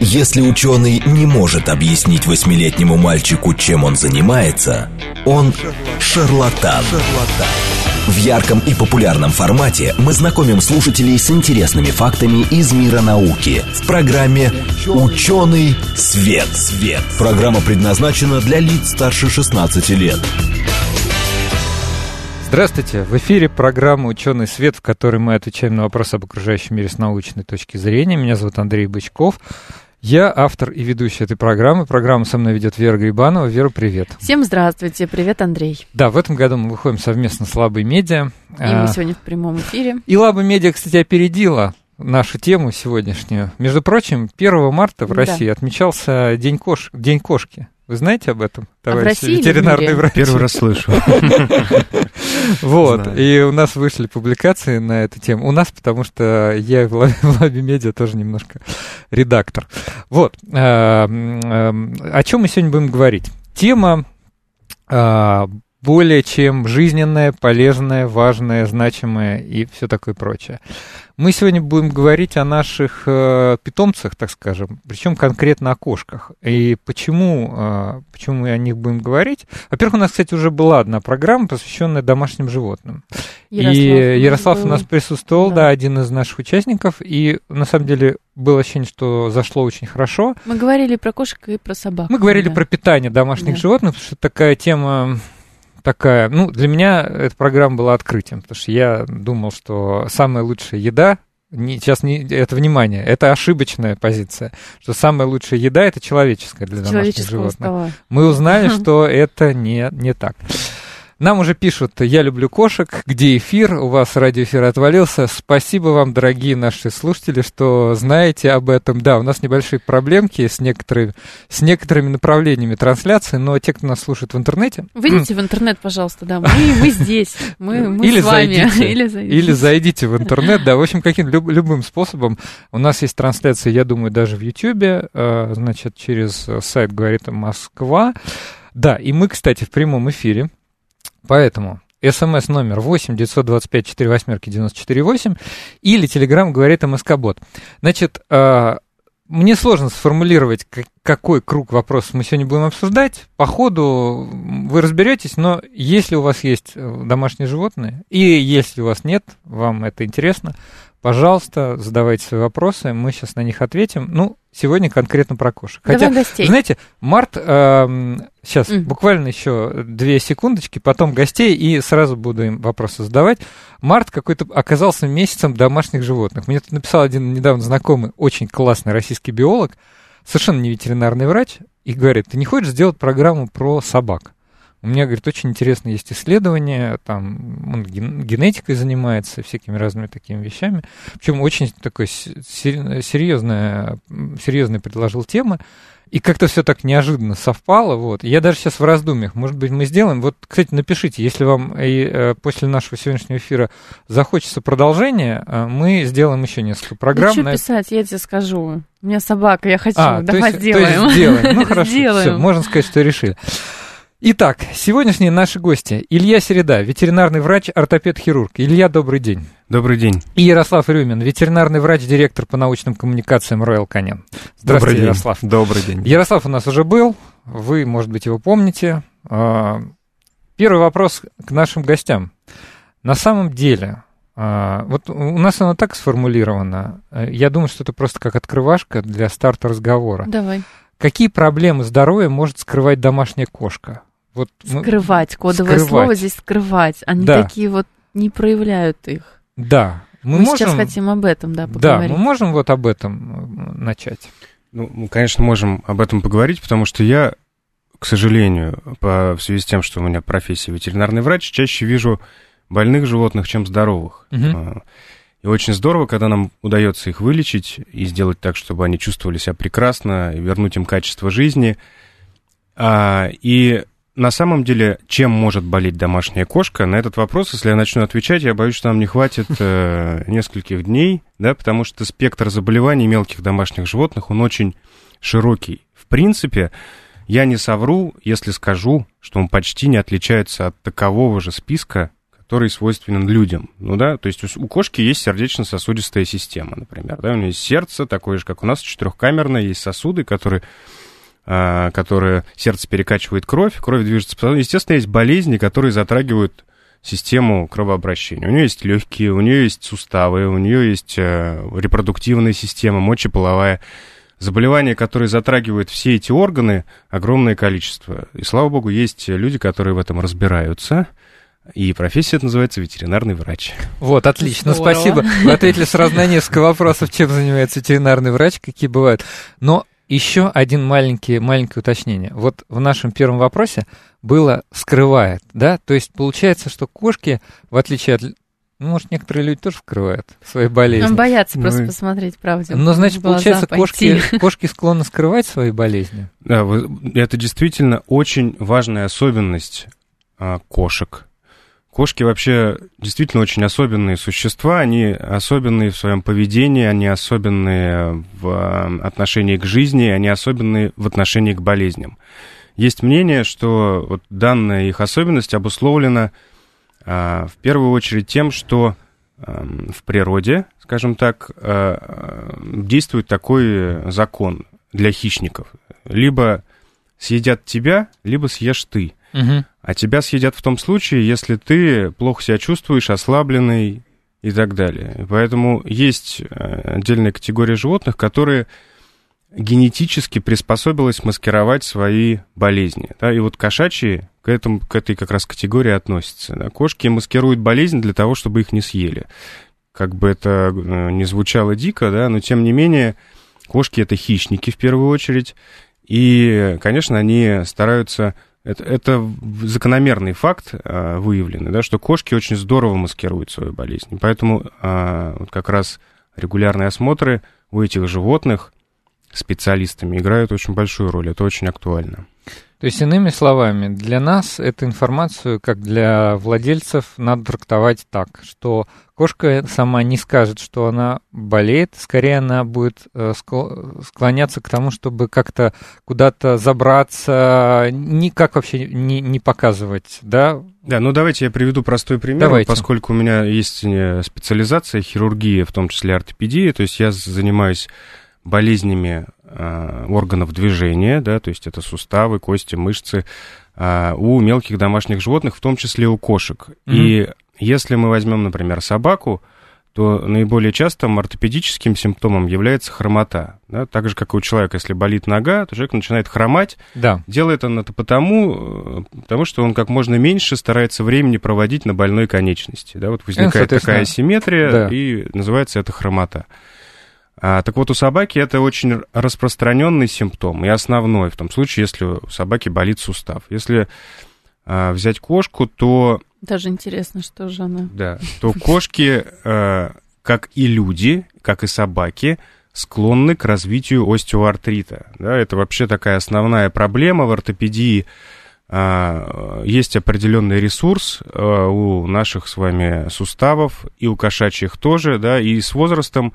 Если ученый не может объяснить восьмилетнему мальчику, чем он занимается, он шарлатан. В ярком и популярном формате мы знакомим слушателей с интересными фактами из мира науки в программе «Ученый свет». Свет. Программа предназначена для лиц старше 16 лет. Здравствуйте! В эфире программа «Ученый свет», в которой мы отвечаем на вопросы об окружающем мире с научной точки зрения. Меня зовут Андрей Бычков. Я автор и ведущий этой программы. Программу со мной ведет Вера Грибанова. Вера, привет. Всем здравствуйте. Привет, Андрей. Да, в этом году мы выходим совместно с Лабой Медиа. И мы а, сегодня в прямом эфире. И Лаба Медиа, кстати, опередила нашу тему сегодняшнюю. Между прочим, 1 марта в России да. отмечался День, кош... День кошки. Вы знаете об этом, товарищ а ветеринарный врач? Первый раз слышу. Вот, и у нас вышли публикации на эту тему. У нас, потому что я в Лабе Медиа тоже немножко редактор. Вот, а, о чем мы сегодня будем говорить? Тема а, более чем жизненное, полезное, важное, значимое и все такое прочее. Мы сегодня будем говорить о наших э, питомцах, так скажем, причем конкретно о кошках. И почему, э, почему мы о них будем говорить? Во-первых, у нас, кстати, уже была одна программа, посвященная домашним животным. Ярослав и Ярослав у нас присутствовал, да. да, один из наших участников, и на самом деле было ощущение, что зашло очень хорошо. Мы говорили про кошек и про собак. Мы говорили да. про питание домашних да. животных, потому что такая тема такая, ну, для меня эта программа была открытием, потому что я думал, что самая лучшая еда не, сейчас не, это внимание, это ошибочная позиция, что самая лучшая еда это человеческая для домашних животных. Стола. Мы узнали, что это не, не так. Нам уже пишут, я люблю кошек, где эфир, у вас радиоэфир отвалился. Спасибо вам, дорогие наши слушатели, что знаете об этом. Да, у нас небольшие проблемки с некоторыми, с некоторыми направлениями трансляции, но те, кто нас слушает в интернете... Выйдите в интернет, пожалуйста, да, мы, мы здесь, мы, мы или с вами. Зайдите, или, зайдите. или зайдите в интернет, да, в общем, каким люб, любым способом. У нас есть трансляция, я думаю, даже в Ютьюбе, э, значит, через сайт «Говорит Москва». Да, и мы, кстати, в прямом эфире Поэтому смс номер 8 925 4 восьмерки 94 8 или телеграмм говорит МСК-бот. Значит, э, мне сложно сформулировать, какой круг вопросов мы сегодня будем обсуждать. По ходу вы разберетесь, но если у вас есть э, домашние животные, и если у вас нет, вам это интересно, пожалуйста, задавайте свои вопросы, мы сейчас на них ответим. Ну, сегодня конкретно про кошек. Хотя, гостей. знаете, март, э, сейчас mm. буквально еще две секундочки, потом гостей, и сразу буду им вопросы задавать. Март какой-то оказался месяцем домашних животных. Мне тут написал один недавно знакомый, очень классный российский биолог, совершенно не ветеринарный врач, и говорит, ты не хочешь сделать программу про собак? У меня, говорит, очень интересно есть исследования, там он генетикой занимается, всякими разными такими вещами. Причем очень такой серьезная, серьезный предложил темы. И как-то все так неожиданно совпало, вот. Я даже сейчас в раздумьях, может быть, мы сделаем. Вот, кстати, напишите, если вам и, э, после нашего сегодняшнего эфира захочется продолжение, э, мы сделаем еще несколько программ. Ну, что писать, я тебе скажу. У меня собака, я хочу. А, Давай то есть, сделаем. То есть сделаем. Ну хорошо, все, можно сказать, что решили. Итак, сегодняшние наши гости. Илья Середа, ветеринарный врач, ортопед-хирург. Илья, добрый день. Добрый день. И Ярослав Рюмин, ветеринарный врач, директор по научным коммуникациям Royal Canin. Здравствуйте, добрый день. Ярослав. Добрый день. Ярослав у нас уже был, вы, может быть, его помните. А, первый вопрос к нашим гостям. На самом деле, а, вот у нас оно так сформулировано. Я думаю, что это просто как открывашка для старта разговора. Давай. Какие проблемы здоровья может скрывать домашняя кошка? Вот скрывать, кодовое скрывать. слово здесь скрывать. Они да. такие вот не проявляют их. Да. Мы, мы можем... сейчас хотим об этом, да, поговорить. Да, мы можем вот об этом э, начать. Ну, мы, конечно, можем об этом поговорить, потому что я, к сожалению, по, в связи с тем, что у меня профессия ветеринарный врач, чаще вижу больных животных, чем здоровых. Угу. И очень здорово, когда нам удается их вылечить и сделать так, чтобы они чувствовали себя прекрасно, и вернуть им качество жизни. А, и на самом деле, чем может болеть домашняя кошка? На этот вопрос, если я начну отвечать, я боюсь, что нам не хватит э, нескольких дней, да, потому что спектр заболеваний мелких домашних животных, он очень широкий. В принципе, я не совру, если скажу, что он почти не отличается от такового же списка, который свойственен людям. Ну да, то есть у кошки есть сердечно-сосудистая система, например. Да? У нее есть сердце, такое же, как у нас, четырехкамерное, есть сосуды, которые а, которые сердце перекачивает кровь, кровь движется по Естественно, есть болезни, которые затрагивают систему кровообращения. У нее есть легкие, у нее есть суставы, у нее есть э, репродуктивная система, мочеполовая. Заболевания, которые затрагивают все эти органы, огромное количество. И, слава богу, есть люди, которые в этом разбираются. И профессия это называется ветеринарный врач. Вот, отлично, Здорово. спасибо. Вы ответили сразу на несколько вопросов, чем занимается ветеринарный врач, какие бывают. Но еще один маленький, маленькое уточнение. Вот в нашем первом вопросе было «скрывает», да? То есть получается, что кошки, в отличие от... Ну, может, некоторые люди тоже скрывают свои болезни. Нам боятся просто ну, посмотреть правде. Но, значит, получается, кошки, кошки склонны скрывать свои болезни? Да, это действительно очень важная особенность а, кошек. Кошки вообще действительно очень особенные существа, они особенные в своем поведении, они особенные в э, отношении к жизни, они особенные в отношении к болезням. Есть мнение, что вот данная их особенность обусловлена а, в первую очередь тем, что а, в природе, скажем так, а, действует такой закон для хищников. Либо съедят тебя, либо съешь ты. Угу. А тебя съедят в том случае, если ты плохо себя чувствуешь, ослабленный и так далее. Поэтому есть э, отдельная категория животных, которые генетически приспособилась маскировать свои болезни. Да, и вот кошачьи к, этому, к этой как раз категории относятся. Да. Кошки маскируют болезнь для того, чтобы их не съели. Как бы это э, не звучало дико, да, но тем не менее кошки это хищники в первую очередь. И, конечно, они стараются... Это, это закономерный факт а, выявленный, да, что кошки очень здорово маскируют свою болезнь. Поэтому а, вот как раз регулярные осмотры у этих животных специалистами играют очень большую роль. Это очень актуально. То есть, иными словами, для нас эту информацию, как для владельцев, надо трактовать так, что кошка сама не скажет, что она болеет, скорее она будет э, склоняться к тому, чтобы как-то куда-то забраться, никак вообще не, не показывать, да? Да, ну давайте я приведу простой пример, давайте. поскольку у меня есть э, специализация хирургия, в том числе ортопедия, то есть я занимаюсь болезнями э, органов движения, да, то есть это суставы, кости, мышцы, э, у мелких домашних животных, в том числе у кошек. Mm-hmm. И если мы возьмем, например, собаку, то наиболее частым ортопедическим симптомом является хромота. Да? Так же, как и у человека, если болит нога, то человек начинает хромать. Да. Делает он это потому, э, потому, что он как можно меньше старается времени проводить на больной конечности. Да? Вот возникает ну, такая асимметрия, да. и называется это хромота. А, так вот, у собаки это очень распространенный симптом и основной, в том случае, если у собаки болит сустав. Если а, взять кошку, то... Даже интересно, что же она... Да, то кошки, а, как и люди, как и собаки, склонны к развитию остеоартрита. Да, это вообще такая основная проблема в ортопедии. А, есть определенный ресурс у наших с вами суставов и у кошачьих тоже, да, и с возрастом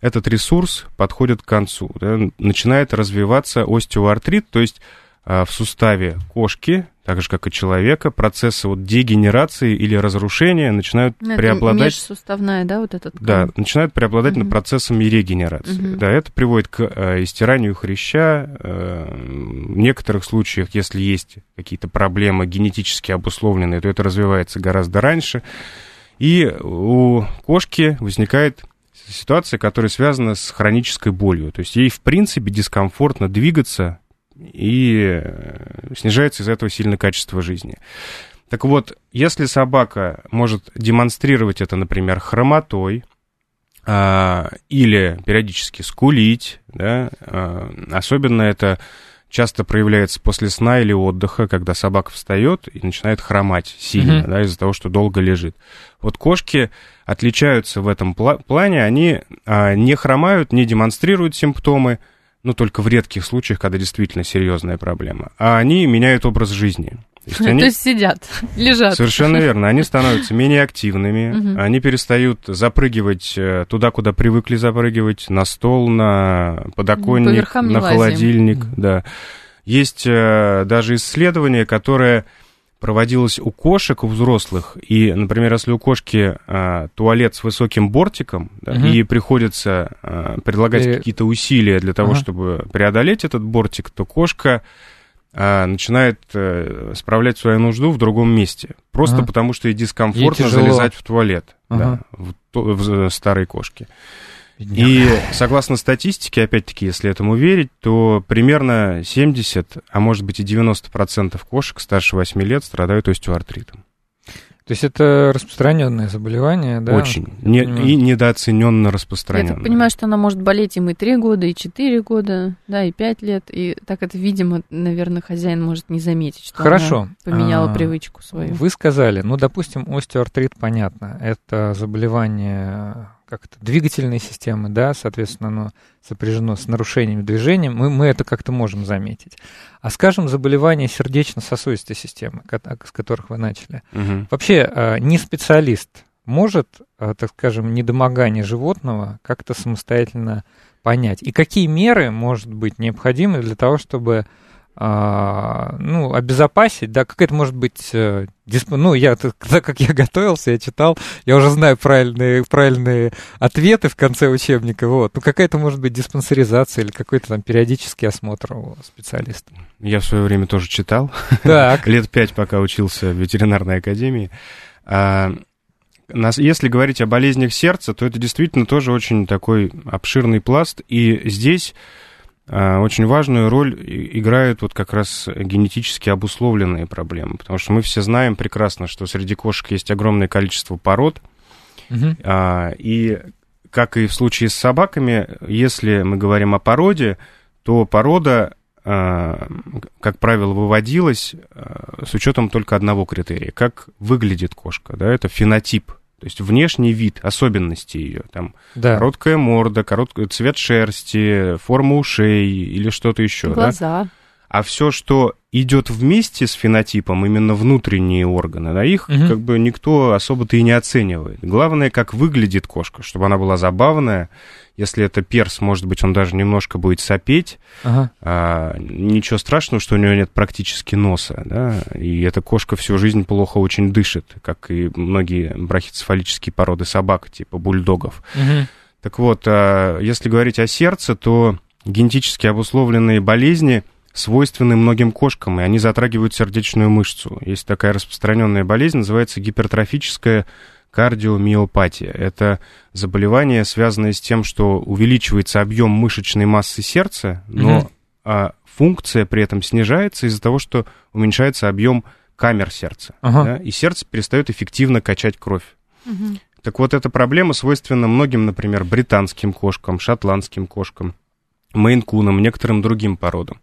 этот ресурс подходит к концу. Да, начинает развиваться остеоартрит, то есть в суставе кошки, так же как и человека, процессы вот дегенерации или разрушения начинают ну, это преобладать. Межсуставная, да, вот этот. Да, начинают преобладать угу. над процессами регенерации. Угу. Да, это приводит к э, истиранию хряща. Э, в некоторых случаях, если есть какие-то проблемы генетически обусловленные, то это развивается гораздо раньше. И у кошки возникает ситуация, которая связана с хронической болью. То есть ей, в принципе, дискомфортно двигаться, и э, снижается из-за этого сильно качество жизни. Так вот, если собака может демонстрировать это, например, хромотой, а, или периодически скулить, да, а, особенно это часто проявляется после сна или отдыха, когда собака встает и начинает хромать сильно, mm-hmm. да, из-за того, что долго лежит. Вот кошки отличаются в этом пла- плане, они а, не хромают, не демонстрируют симптомы, ну, только в редких случаях, когда действительно серьезная проблема, а они меняют образ жизни. То есть, они... То есть сидят, лежат. Совершенно верно. Они становятся менее активными, они перестают запрыгивать э, туда, куда привыкли запрыгивать, на стол, на подоконник, на холодильник. Да. Есть э, даже исследование, которое проводилось у кошек, у взрослых, и, например, если у кошки а, туалет с высоким бортиком, да, угу. и приходится а, предлагать и... какие-то усилия для того, ага. чтобы преодолеть этот бортик, то кошка а, начинает а, справлять свою нужду в другом месте. Просто ага. потому, что ей дискомфортно ей залезать в туалет ага. да, в, в, в старой кошке. И согласно статистике, опять-таки, если этому верить, то примерно 70, а может быть и 90% кошек старше 8 лет страдают остеоартритом. То есть это распространенное заболевание, да? Очень. Не, и недооцененно распространенное. Я так понимаю, что она может болеть им и 3 года, и 4 года, да, и 5 лет. И так это, видимо, наверное, хозяин может не заметить, что Хорошо. она поменяла а, привычку свою. Вы сказали, ну, допустим, остеоартрит, понятно, это заболевание как это, двигательной системы, да, соответственно, оно сопряжено с нарушениями движения, мы, мы это как-то можем заметить. А скажем, заболевания сердечно-сосудистой системы, с которых вы начали. Угу. Вообще, а, не специалист может, а, так скажем, недомогание животного как-то самостоятельно понять? И какие меры, может быть, необходимы для того, чтобы а, ну, обезопасить, да, какая-то может быть, э, дисп... ну, я, так как я готовился, я читал, я уже знаю правильные, правильные ответы в конце учебника, вот, ну, какая-то может быть диспансеризация или какой-то там периодический осмотр у специалиста. Я в свое время тоже читал, лет пять, пока учился в ветеринарной академии. А, если говорить о болезнях сердца, то это действительно тоже очень такой обширный пласт, и здесь а, очень важную роль играют вот как раз генетически обусловленные проблемы, потому что мы все знаем прекрасно, что среди кошек есть огромное количество пород, угу. и как и в случае с собаками, если мы говорим о породе, то порода, а, как правило, выводилась с учетом только одного критерия, как выглядит кошка, да, это фенотип то есть внешний вид, особенности ее, там да. короткая морда, короткий цвет шерсти, форма ушей или что-то еще. Глаза. Да? А все, что идет вместе с фенотипом, именно внутренние органы, да, их угу. как бы никто особо-то и не оценивает. Главное, как выглядит кошка, чтобы она была забавная, если это перс, может быть, он даже немножко будет сопеть. Ага. А, ничего страшного, что у него нет практически носа, да, и эта кошка всю жизнь плохо очень дышит, как и многие брахицефалические породы собак, типа бульдогов. Угу. Так вот, а, если говорить о сердце, то генетически обусловленные болезни свойственны многим кошкам, и они затрагивают сердечную мышцу. Есть такая распространенная болезнь, называется гипертрофическая кардиомиопатия. Это заболевание, связанное с тем, что увеличивается объем мышечной массы сердца, но угу. а, функция при этом снижается из-за того, что уменьшается объем камер сердца. Ага. Да, и сердце перестает эффективно качать кровь. Угу. Так вот, эта проблема свойственна многим, например, британским кошкам, шотландским кошкам, мейнкунам, некоторым другим породам.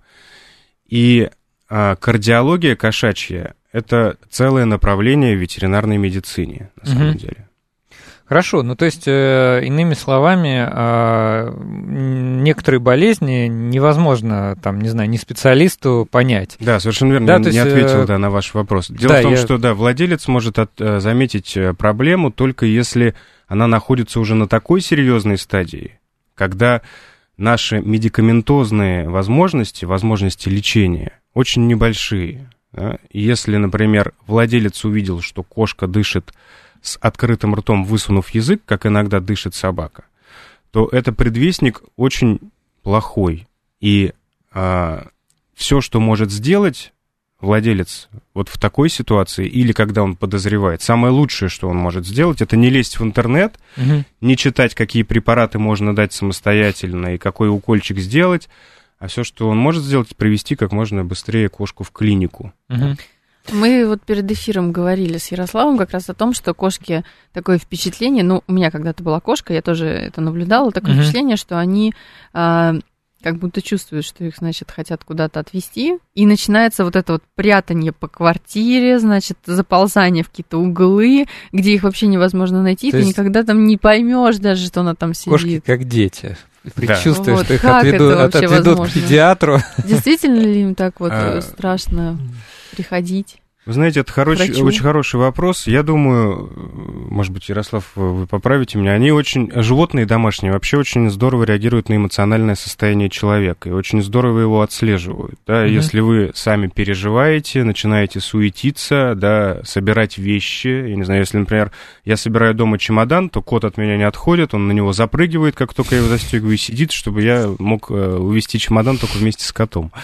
И а, кардиология кошачья это целое направление в ветеринарной медицине, на самом угу. деле. Хорошо, ну то есть, э, иными словами, э, некоторые болезни невозможно, там, не знаю, не специалисту понять. Да, совершенно верно, да, не, есть, не ответил э... да, на ваш вопрос. Дело да, в том, я... что да, владелец может от, э, заметить э, проблему только если она находится уже на такой серьезной стадии, когда наши медикаментозные возможности, возможности лечения очень небольшие. Да? Если, например, владелец увидел, что кошка дышит с открытым ртом, высунув язык, как иногда дышит собака, то это предвестник очень плохой. И а, все, что может сделать владелец вот в такой ситуации или когда он подозревает, самое лучшее, что он может сделать, это не лезть в интернет, угу. не читать, какие препараты можно дать самостоятельно и какой укольчик сделать, а все, что он может сделать, привести как можно быстрее кошку в клинику. Угу. Мы вот перед эфиром говорили с Ярославом как раз о том, что кошки такое впечатление, ну, у меня когда-то была кошка, я тоже это наблюдала, такое угу. впечатление, что они а, как будто чувствуют, что их, значит, хотят куда-то отвезти, и начинается вот это вот прятание по квартире, значит, заползание в какие-то углы, где их вообще невозможно найти, То ты есть... никогда там не поймешь даже, что она там сидит. Кошки как дети предчувствуешь, да. вот, что их отведут, от, отведут к педиатру. Действительно ли им так вот да. страшно приходить? Вы знаете, это хороший, очень хороший вопрос. Я думаю, может быть, Ярослав, вы поправите меня, они очень, животные домашние вообще очень здорово реагируют на эмоциональное состояние человека и очень здорово его отслеживают. Да? Mm-hmm. Если вы сами переживаете, начинаете суетиться, да, собирать вещи, я не знаю, если, например, я собираю дома чемодан, то кот от меня не отходит, он на него запрыгивает, как только я его застегиваю, и сидит, чтобы я мог э, увезти чемодан только вместе с котом.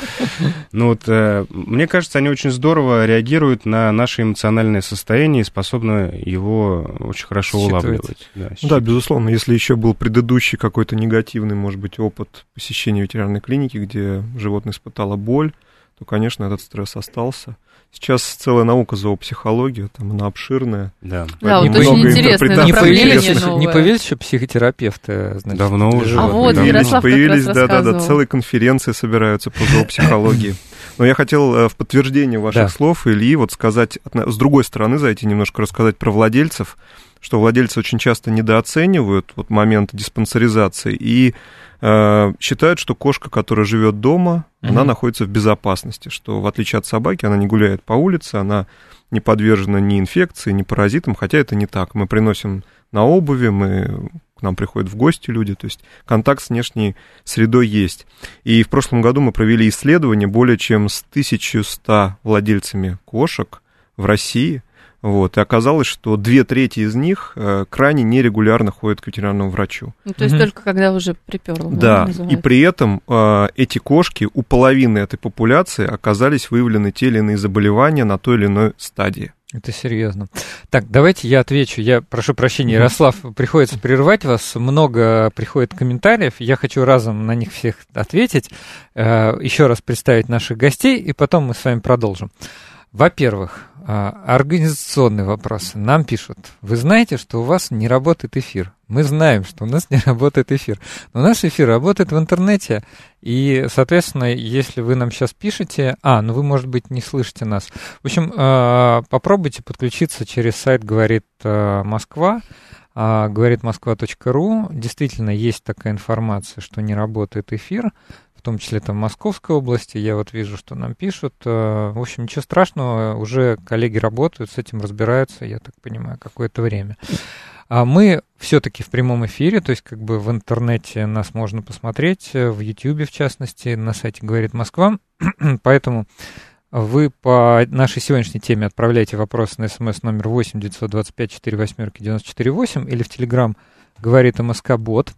Ну вот, э, мне кажется, они очень здорово реагируют реагирует на наше эмоциональное состояние и способна его очень хорошо улавливать. Да, да, безусловно. Если еще был предыдущий какой-то негативный, может быть, опыт посещения ветеринарной клиники, где животное испытало боль, то, конечно, этот стресс остался. Сейчас целая наука зоопсихология, там она обширная. Да, да вот очень интересное не появились, не появились еще психотерапевты, значит, Давно уже. А вот, появились, появились да, да, да, целые конференции собираются по зоопсихологии. Но я хотел э, в подтверждение ваших да. слов, Ильи, вот сказать, с другой стороны зайти немножко рассказать про владельцев, что владельцы очень часто недооценивают вот момент диспансеризации и э, считают, что кошка, которая живет дома, угу. она находится в безопасности, что в отличие от собаки она не гуляет по улице, она не подвержена ни инфекции, ни паразитам, хотя это не так. Мы приносим на обуви, мы к нам приходят в гости люди, то есть контакт с внешней средой есть. И в прошлом году мы провели исследование более чем с 1100 владельцами кошек в России, вот, и оказалось, что две трети из них э, крайне нерегулярно ходят к ветеринарному врачу. Ну, то есть угу. только когда уже приперло. Да, да и при этом э, эти кошки у половины этой популяции оказались выявлены те или иные заболевания на той или иной стадии. Это серьезно. Так, давайте я отвечу. Я прошу прощения, Ярослав, приходится прерывать вас. Много приходит комментариев. Я хочу разом на них всех ответить. Э, еще раз представить наших гостей, и потом мы с вами продолжим. Во-первых, организационные вопросы. Нам пишут, вы знаете, что у вас не работает эфир. Мы знаем, что у нас не работает эфир. Но наш эфир работает в интернете. И, соответственно, если вы нам сейчас пишете... А, ну вы, может быть, не слышите нас. В общем, а, попробуйте подключиться через сайт «Говорит а, Москва» говорит москва.ру. Действительно, есть такая информация, что не работает эфир в том числе там Московской области. Я вот вижу, что нам пишут. Э, в общем, ничего страшного, уже коллеги работают, с этим разбираются, я так понимаю, какое-то время. А мы все-таки в прямом эфире, то есть как бы в интернете нас можно посмотреть, э, в YouTube в частности, на сайте «Говорит Москва», поэтому вы по нашей сегодняшней теме отправляйте вопрос на смс номер 8 925 4 восьмерки 94 8 или в Телеграм «Говорит МСК Бот».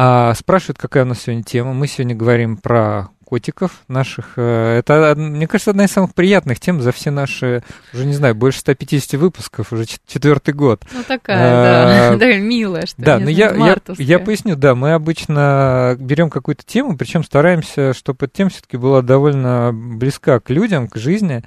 А, спрашивают, какая у нас сегодня тема. Мы сегодня говорим про котиков наших. Э, это, мне кажется, одна из самых приятных тем за все наши, уже не знаю, больше 150 выпусков, уже четвертый год. Ну, такая, а, да, да, милая, что Да, но ну, я, я, я поясню, да, мы обычно берем какую-то тему, причем стараемся, чтобы эта тема все-таки была довольно близка к людям, к жизни,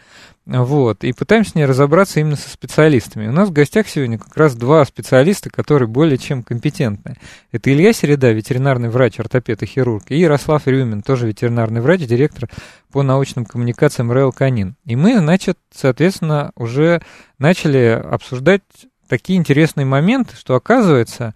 вот, и пытаемся с ней разобраться именно со специалистами. У нас в гостях сегодня как раз два специалиста, которые более чем компетентны. Это Илья Середа, ветеринарный врач, ортопед и хирург, и Ярослав Рюмин, тоже ветеринарный врач, директор по научным коммуникациям РЭЛ Канин. И мы, значит, соответственно, уже начали обсуждать такие интересные моменты, что оказывается,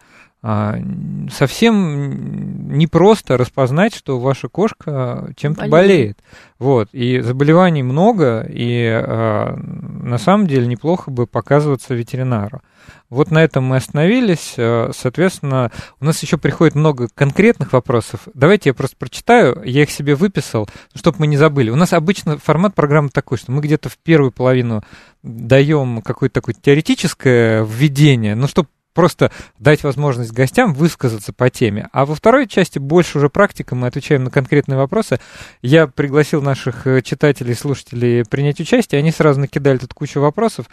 совсем непросто распознать, что ваша кошка чем-то болеет. болеет. Вот, и заболеваний много, и э, на самом деле неплохо бы показываться ветеринару. Вот на этом мы остановились. Соответственно, у нас еще приходит много конкретных вопросов. Давайте я просто прочитаю. Я их себе выписал, чтобы мы не забыли. У нас обычно формат программы такой, что мы где-то в первую половину даем какое-то такое теоретическое введение, ну, чтобы просто дать возможность гостям высказаться по теме. А во второй части больше уже практика, мы отвечаем на конкретные вопросы. Я пригласил наших э, читателей, слушателей принять участие, они сразу накидали тут кучу вопросов.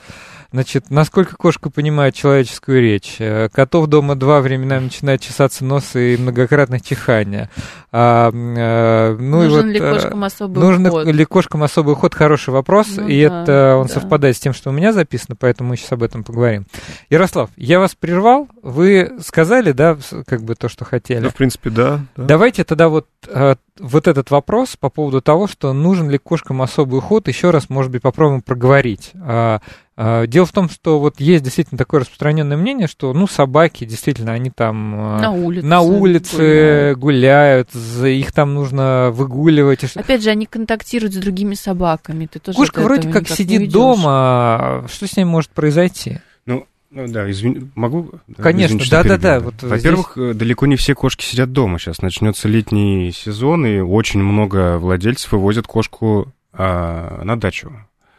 Значит, насколько кошка понимает человеческую речь? Э, котов дома два временами начинает чесаться нос и многократное чихание. А, а, ну нужен и вот, ли кошкам особый нужен уход? ли кошкам особый уход? Хороший вопрос, ну, и да, это он да. совпадает с тем, что у меня записано, поэтому мы сейчас об этом поговорим. Ярослав, я вас прерву прервал. Вы сказали, да, как бы то, что хотели. Ну, в принципе, да. да. Давайте тогда вот, э, вот этот вопрос по поводу того, что нужен ли кошкам особый уход, еще раз, может быть, попробуем проговорить. А, а, дело в том, что вот есть действительно такое распространенное мнение, что, ну, собаки, действительно, они там а, на улице, на улице гуляют. гуляют, их там нужно выгуливать. Опять же, они контактируют с другими собаками. Ты тоже Кошка вроде как сидит дома, а что с ней может произойти? Ну, ну да, извини, могу? Конечно, да-да-да. Вот Во-первых, здесь... Э, далеко не все кошки сидят дома. Сейчас начнется летний сезон, и очень много владельцев вывозят кошку а, на дачу.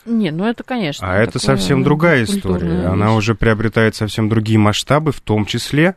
Не, ну это, конечно. А это совсем другая история. Она уже приобретает совсем другие масштабы, в том числе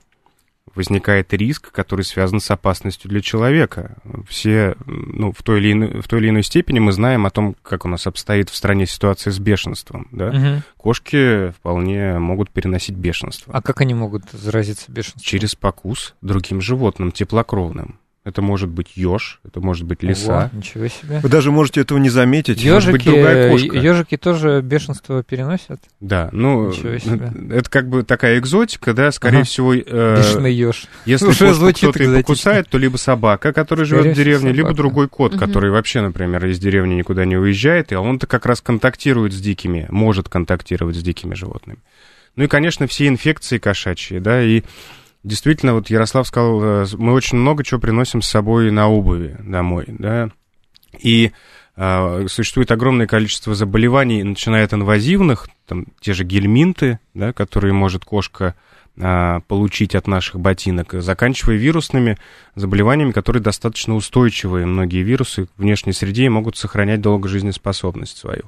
возникает риск, который связан с опасностью для человека. Все, ну, в той или иной, в той или иной степени мы знаем о том, как у нас обстоит в стране ситуация с бешенством. Да? Угу. Кошки вполне могут переносить бешенство. А как они могут заразиться бешенством? Через покус другим животным, теплокровным. Это может быть еж, это может быть лиса. Ого, ничего себе. Вы даже можете этого не заметить. Ежики, может быть другая кошка. Ежики тоже бешенство переносят? Да, ну, это как бы такая экзотика, да, скорее ага. всего... Э, Бешеный еж. Если кто-то и покусает, то либо собака, которая живет в деревне, собака. либо другой кот, угу. который вообще, например, из деревни никуда не уезжает, и он-то как раз контактирует с дикими, может контактировать с дикими животными. Ну и, конечно, все инфекции кошачьи, да, и Действительно, вот Ярослав сказал, э, мы очень много чего приносим с собой на обуви домой, да, и э, существует огромное количество заболеваний, начиная от инвазивных, там те же гельминты, да, которые может кошка э, получить от наших ботинок, заканчивая вирусными заболеваниями, которые достаточно устойчивые. Многие вирусы в внешней среде могут сохранять долго жизнеспособность свою.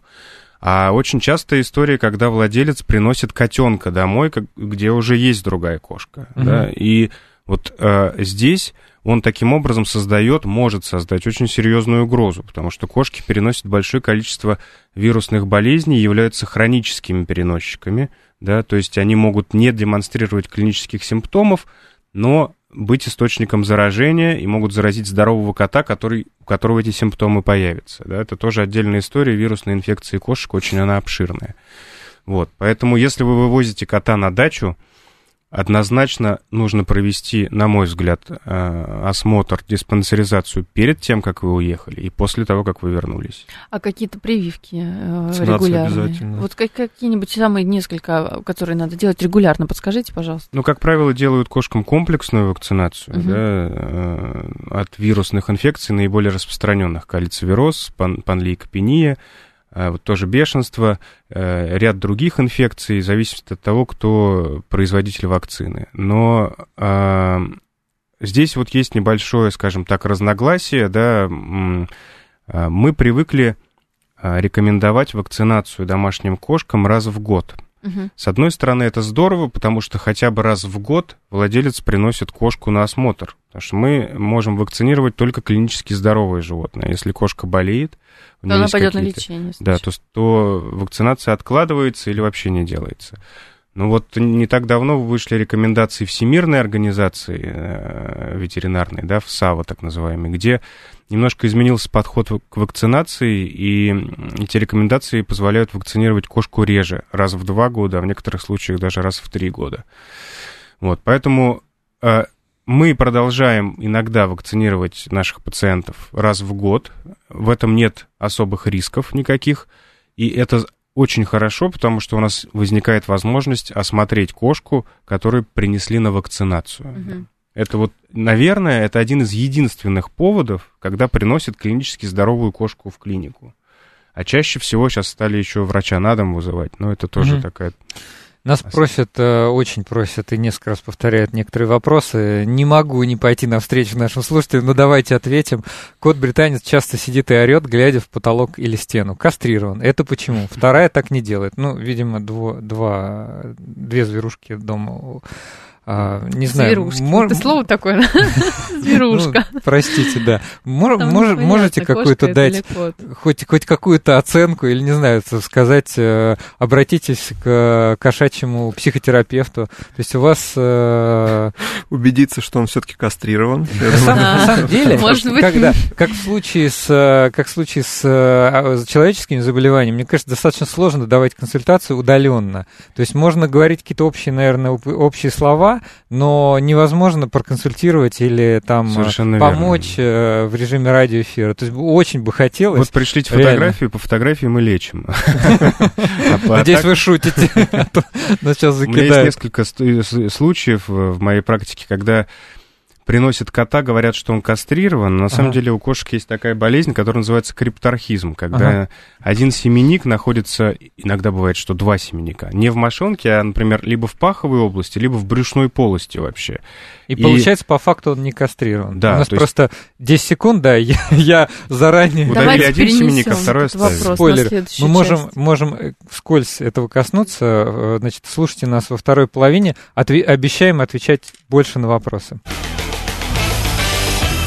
А очень часто история, когда владелец приносит котенка домой, где уже есть другая кошка. Угу. Да, и вот э, здесь он таким образом создает, может создать очень серьезную угрозу, потому что кошки переносят большое количество вирусных болезней, являются хроническими переносчиками, да, то есть они могут не демонстрировать клинических симптомов, но быть источником заражения и могут заразить здорового кота, который, у которого эти симптомы появятся. Да? Это тоже отдельная история вирусной инфекции кошек, очень она обширная. Вот, поэтому если вы вывозите кота на дачу, Однозначно нужно провести, на мой взгляд, э, осмотр, диспансеризацию перед тем, как вы уехали, и после того, как вы вернулись. А какие-то прививки э, регулярные? обязательно. Вот какие-нибудь самые несколько, которые надо делать регулярно, подскажите, пожалуйста. Ну, как правило, делают кошкам комплексную вакцинацию угу. да, э, от вирусных инфекций, наиболее распространенных, кальцивироз, пан, панлейкопения, вот тоже бешенство, э, ряд других инфекций, зависит от того, кто производитель вакцины. Но а, здесь вот есть небольшое, скажем так, разногласие, да, а, мы привыкли рекомендовать вакцинацию домашним кошкам раз в год. Угу. С одной стороны, это здорово, потому что хотя бы раз в год владелец приносит кошку на осмотр. Потому что мы можем вакцинировать только клинически здоровые животные. Если кошка болеет, то она пойдет на лечение. Да, то, то вакцинация откладывается или вообще не делается. Ну вот не так давно вышли рекомендации Всемирной организации э, ветеринарной, да, в САВА так называемой, где немножко изменился подход к вакцинации, и эти рекомендации позволяют вакцинировать кошку реже, раз в два года, а в некоторых случаях даже раз в три года. Вот, поэтому э, мы продолжаем иногда вакцинировать наших пациентов раз в год. В этом нет особых рисков никаких. И это очень хорошо, потому что у нас возникает возможность осмотреть кошку, которую принесли на вакцинацию. Угу. Это вот, наверное, это один из единственных поводов, когда приносят клинически здоровую кошку в клинику. А чаще всего сейчас стали еще врача на дом вызывать. Но это тоже угу. такая нас просят, э, очень просят и несколько раз повторяют некоторые вопросы. Не могу не пойти навстречу нашим слушателям, но давайте ответим. Кот-британец часто сидит и орет, глядя в потолок или стену. Кастрирован. Это почему? Вторая так не делает. Ну, видимо, дво, два, две зверушки дома а, не знаю. Зверушки. Мор... Это слово такое, Зверушка. Ну, простите, да. Мор, мож, можете какую-то дать, хоть, хоть какую-то оценку, или, не знаю, сказать, э, обратитесь к кошачьему психотерапевту. То есть у вас... Э... Убедиться, что он все-таки кастрирован. На самом деле, когда, как в случае с, э, как в случае с э, человеческими заболеваниями, мне кажется, достаточно сложно давать консультацию удаленно. То есть можно говорить какие-то общие, наверное, общие слова, но невозможно проконсультировать или там Совершенно помочь верно. Э, в режиме радиоэфира. То есть очень бы хотелось. Вот пришлите фотографию, по фотографии мы лечим. А Надеюсь, вы шутите. Закидают. У меня есть несколько случаев в моей практике, когда приносят кота, говорят, что он кастрирован. На ага. самом деле у кошек есть такая болезнь, которая называется крипторхизм, когда ага. один семенник находится, иногда бывает, что два семенника, не в мошонке, а, например, либо в паховой области, либо в брюшной полости вообще. И, и получается, по факту он не кастрирован. Да, у нас просто есть... 10 секунд, да, я, я заранее... Удалили один семенник, а второй оставили. Спойлер. Мы можем, можем э, вскользь этого коснуться. Э, значит, слушайте нас во второй половине. Отве- обещаем отвечать больше на вопросы.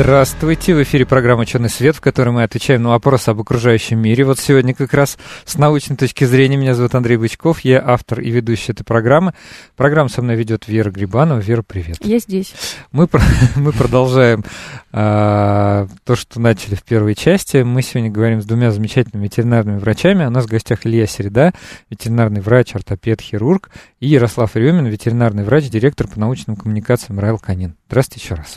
Здравствуйте, в эфире программа «Ученый свет», в которой мы отвечаем на вопросы об окружающем мире. Вот сегодня как раз с научной точки зрения меня зовут Андрей Бычков, я автор и ведущий этой программы. Программу со мной ведет Вера Грибанова. Вера, привет. Я здесь. Мы, мы продолжаем а, то, что начали в первой части. Мы сегодня говорим с двумя замечательными ветеринарными врачами. У нас в гостях Илья Середа, ветеринарный врач, ортопед, хирург, и Ярослав Рюмин, ветеринарный врач, директор по научным коммуникациям Райл Канин. Здравствуйте еще раз.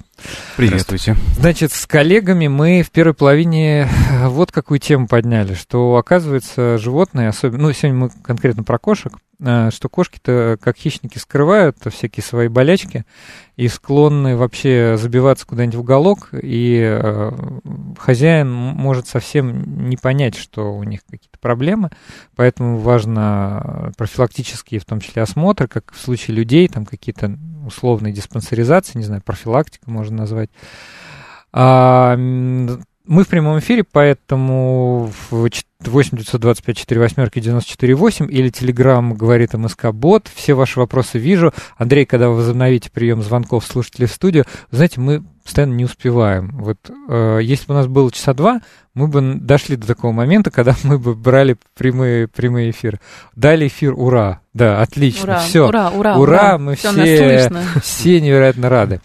Приветствуйте. Значит, с коллегами мы в первой половине э, вот какую тему подняли, что, оказывается, животные, особенно, ну, сегодня мы конкретно про кошек, э, что кошки-то, как хищники, скрывают всякие свои болячки и склонны вообще забиваться куда-нибудь в уголок, и э, хозяин может совсем не понять, что у них какие-то проблемы, поэтому важно профилактические, в том числе осмотр, как в случае людей, там какие-то условные диспансеризации, не знаю, профилактика можно назвать. А, мы в прямом эфире, поэтому в 8 925 4 восьмерки 94 8 или Телеграм говорит МСК Бот. Все ваши вопросы вижу. Андрей, когда вы возобновите прием звонков слушателей в студию, знаете, мы постоянно не успеваем. Вот э, если бы у нас было часа два, мы бы дошли до такого момента, когда мы бы брали прямые, прямые эфиры. Дали эфир, ура! Да, отлично, ура, все. Ура, ура, ура, ура. мы все, все, все невероятно рады.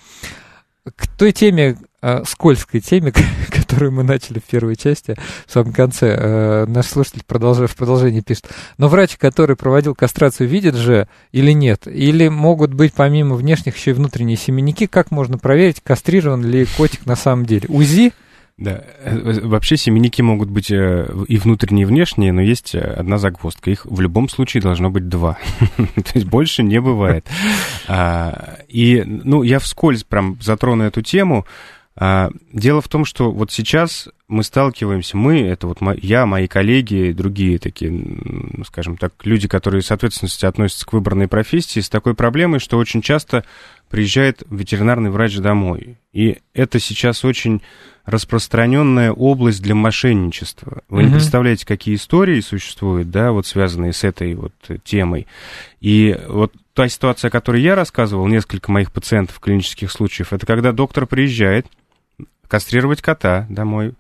К той теме, э, скользкой теме, которую мы начали в первой части, в самом конце, э, наш слушатель продолж... в продолжении пишет. Но врач, который проводил кастрацию, видит же или нет? Или могут быть помимо внешних еще и внутренние семенники? Как можно проверить, кастрирован ли котик на самом деле? УЗИ? Да, э, вообще семенники могут быть э, и внутренние, и внешние, но есть одна загвоздка. Их в любом случае должно быть два. То есть больше не бывает. А, и, ну, я вскользь прям затрону эту тему. А, дело в том, что вот сейчас мы сталкиваемся, мы, это вот я, мои коллеги, другие такие, скажем так, люди, которые с ответственностью относятся к выбранной профессии, с такой проблемой, что очень часто приезжает ветеринарный врач домой. И это сейчас очень распространенная область для мошенничества. Вы mm-hmm. не представляете, какие истории существуют, да, вот связанные с этой вот темой. И вот та ситуация, о которой я рассказывал, несколько моих пациентов, клинических случаев, это когда доктор приезжает, кастрировать кота домой,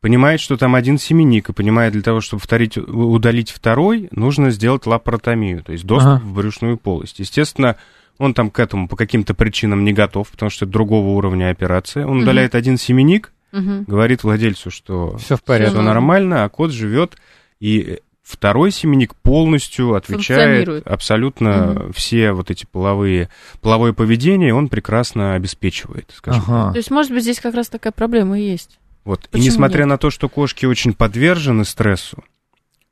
понимает, что там один семенник, и понимает, для того, чтобы повторить, удалить второй, нужно сделать лапаротомию, то есть доступ ага. в брюшную полость. Естественно, он там к этому по каким-то причинам не готов, потому что это другого уровня операция. Он угу. удаляет один семенник, угу. говорит владельцу, что все в порядке, все нормально, а кот живет, и второй семенник полностью отвечает абсолютно угу. все вот эти половые, половое поведение, он прекрасно обеспечивает, скажем ага. То есть, может быть, здесь как раз такая проблема и есть. Вот. и несмотря нет? на то, что кошки очень подвержены стрессу,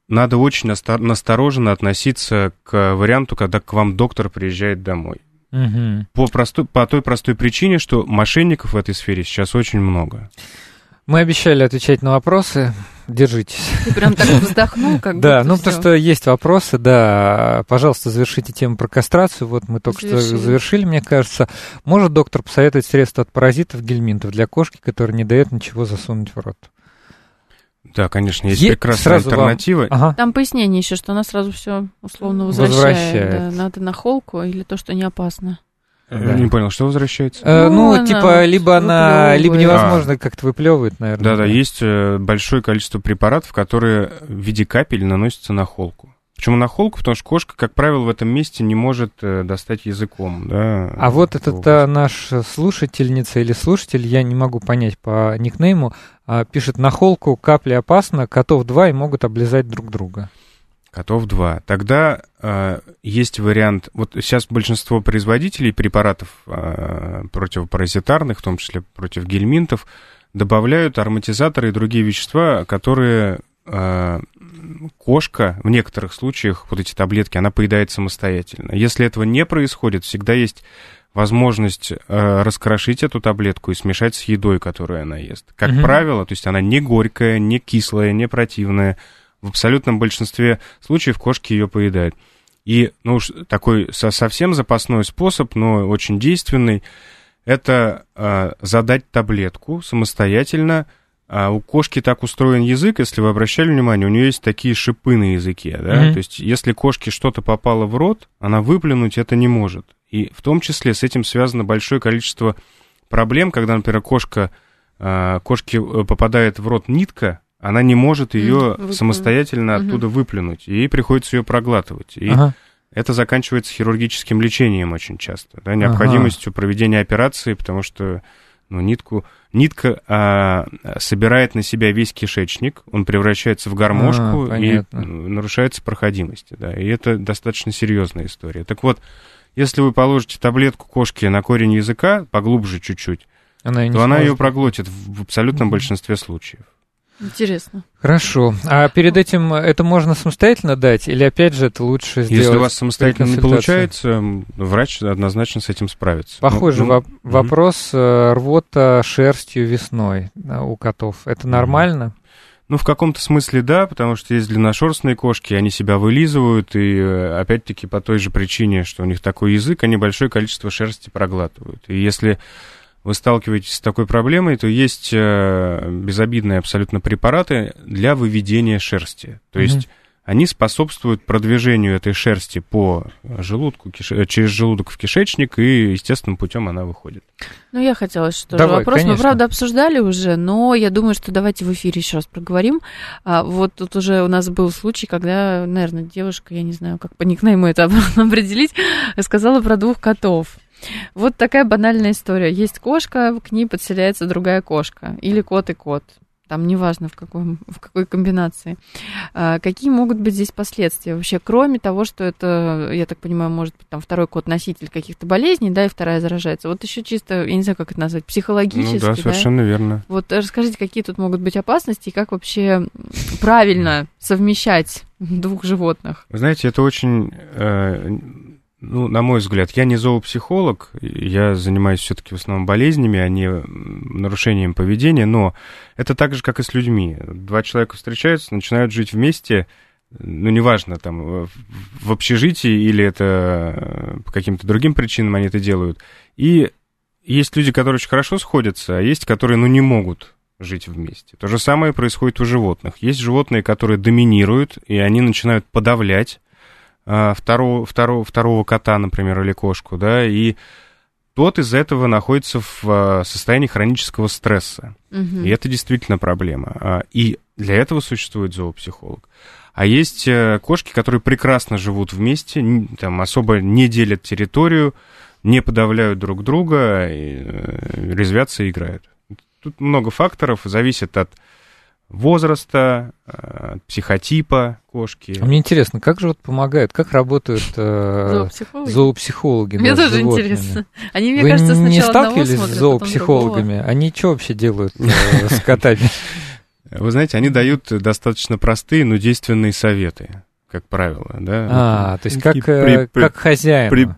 надо очень настороженно относиться к варианту, когда к вам доктор приезжает домой. Угу. По, простой, по той простой причине, что мошенников в этой сфере сейчас очень много. Мы обещали отвечать на вопросы. Держитесь. Ты прям так вздохнул, как Да, ну потому что есть вопросы, да. Пожалуйста, завершите тему про кастрацию. Вот мы только что завершили, мне кажется. Может доктор посоветовать средства от паразитов, гельминтов для кошки, которые не дают ничего засунуть в рот? Да, конечно, есть е- прекрасная альтернатива. Вам... Ага. Там пояснение еще, что она сразу все условно возвращает. возвращает. Да, надо на холку или то, что не опасно. Да. Не понял, что возвращается? Э, ну, ну типа, либо она, либо невозможно а. как-то выплевывает, наверное. Да-да, есть э, большое количество препаратов, которые в виде капель наносятся на холку. Почему на холку? Потому что кошка, как правило, в этом месте не может э, достать языком. Да, а вот этот а, наш слушательница или слушатель, я не могу понять по никнейму, а, пишет на холку капли опасно, котов два и могут облизать друг друга. Котов два. Тогда э, есть вариант. Вот сейчас большинство производителей препаратов э, противопаразитарных, в том числе против гельминтов, добавляют ароматизаторы и другие вещества, которые э, кошка в некоторых случаях, вот эти таблетки, она поедает самостоятельно. Если этого не происходит, всегда есть возможность э, раскрошить эту таблетку и смешать с едой, которую она ест. Как mm правило, то есть она не горькая, не кислая, не противная в абсолютном большинстве случаев кошки ее поедают. И, ну уж такой со совсем запасной способ, но очень действенный, это э, задать таблетку самостоятельно. А у кошки так устроен язык, если вы обращали внимание, у нее есть такие шипы на языке, да, mm-hmm. то есть если кошке что-то попало в рот, она выплюнуть это не может. И в том числе с этим связано большое количество проблем, когда, например, кошка, э, кошке попадает в рот нитка, она не может ее самостоятельно оттуда выплюнуть, и ей приходится ее проглатывать. И ага. это заканчивается хирургическим лечением очень часто, да, необходимостью ага. проведения операции, потому что ну, нитку, нитка а, собирает на себя весь кишечник, он превращается в гармошку а, и нарушается проходимость. Да, и это достаточно серьезная история. Так вот, если вы положите таблетку кошке на корень языка, поглубже чуть-чуть, она то она ее проглотит в абсолютном большинстве случаев. Интересно. Хорошо. А перед этим это можно самостоятельно дать? Или опять же это лучше сделать? Если у вас самостоятельно не получается, врач однозначно с этим справится. Похожий ну, ну, вопрос. Угу. Рвота шерстью весной у котов. Это нормально? Ну, в каком-то смысле да, потому что есть длинношерстные кошки, они себя вылизывают, и э, опять-таки по той же причине, что у них такой язык, они большое количество шерсти проглатывают. И если вы сталкиваетесь с такой проблемой, то есть э, безобидные абсолютно препараты для выведения шерсти. То mm-hmm. есть они способствуют продвижению этой шерсти по желудку, киш... Э, через желудок в кишечник, и естественным путем она выходит. Ну, я хотела что Давай, вопрос. Конечно. Мы, правда, обсуждали уже, но я думаю, что давайте в эфире еще раз проговорим. А, вот тут уже у нас был случай, когда, наверное, девушка, я не знаю, как по никнейму это определить, сказала про двух котов. Вот такая банальная история. Есть кошка, к ней подселяется другая кошка. Или кот и кот. Там неважно, в, какой, в какой комбинации. А, какие могут быть здесь последствия? Вообще, кроме того, что это, я так понимаю, может быть, там второй кот носитель каких-то болезней, да, и вторая заражается. Вот еще чисто, я не знаю, как это назвать, психологически. Ну да, совершенно да? верно. Вот расскажите, какие тут могут быть опасности и как вообще правильно совмещать двух животных? Вы знаете, это очень э, ну, на мой взгляд, я не зоопсихолог, я занимаюсь все-таки в основном болезнями, а не нарушением поведения, но это так же, как и с людьми. Два человека встречаются, начинают жить вместе, ну, неважно, там, в общежитии или это по каким-то другим причинам они это делают. И есть люди, которые очень хорошо сходятся, а есть, которые, ну, не могут жить вместе. То же самое происходит у животных. Есть животные, которые доминируют, и они начинают подавлять второго, второго, второго кота, например, или кошку, да, и тот из этого находится в а, состоянии хронического стресса. Угу. И это действительно проблема. А, и для этого существует зоопсихолог. А есть э, кошки, которые прекрасно живут вместе, там особо не делят территорию, не подавляют друг друга, и, э, резвятся и играют. Тут много факторов, зависит от возраста, э, психотипа кошки. А мне интересно, как же вот помогают, как работают э, зоопсихологи? зоопсихологи мне тоже интересно. Они, мне Вы кажется, сначала не сталкивались смотрят, с зоопсихологами? Они что вообще делают э, с котами? Вы знаете, они дают достаточно простые, но действенные советы, как правило, да. А, то есть как, при, как хозяин. При,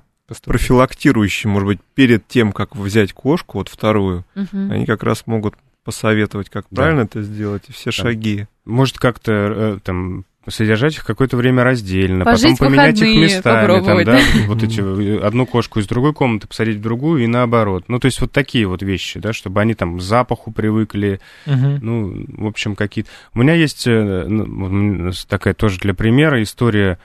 профилактирующие, может быть, перед тем, как взять кошку, вот вторую, угу. они как раз могут посоветовать, как да. правильно это сделать, и все да. шаги. Может, как-то э, там содержать их какое-то время раздельно, Пожить потом поменять их местами, там, да, вот эти, одну кошку из другой комнаты посадить в другую и наоборот. Ну, то есть вот такие вот вещи, да, чтобы они там к запаху привыкли, угу. ну, в общем, какие-то... У меня есть э, ну, такая тоже для примера история,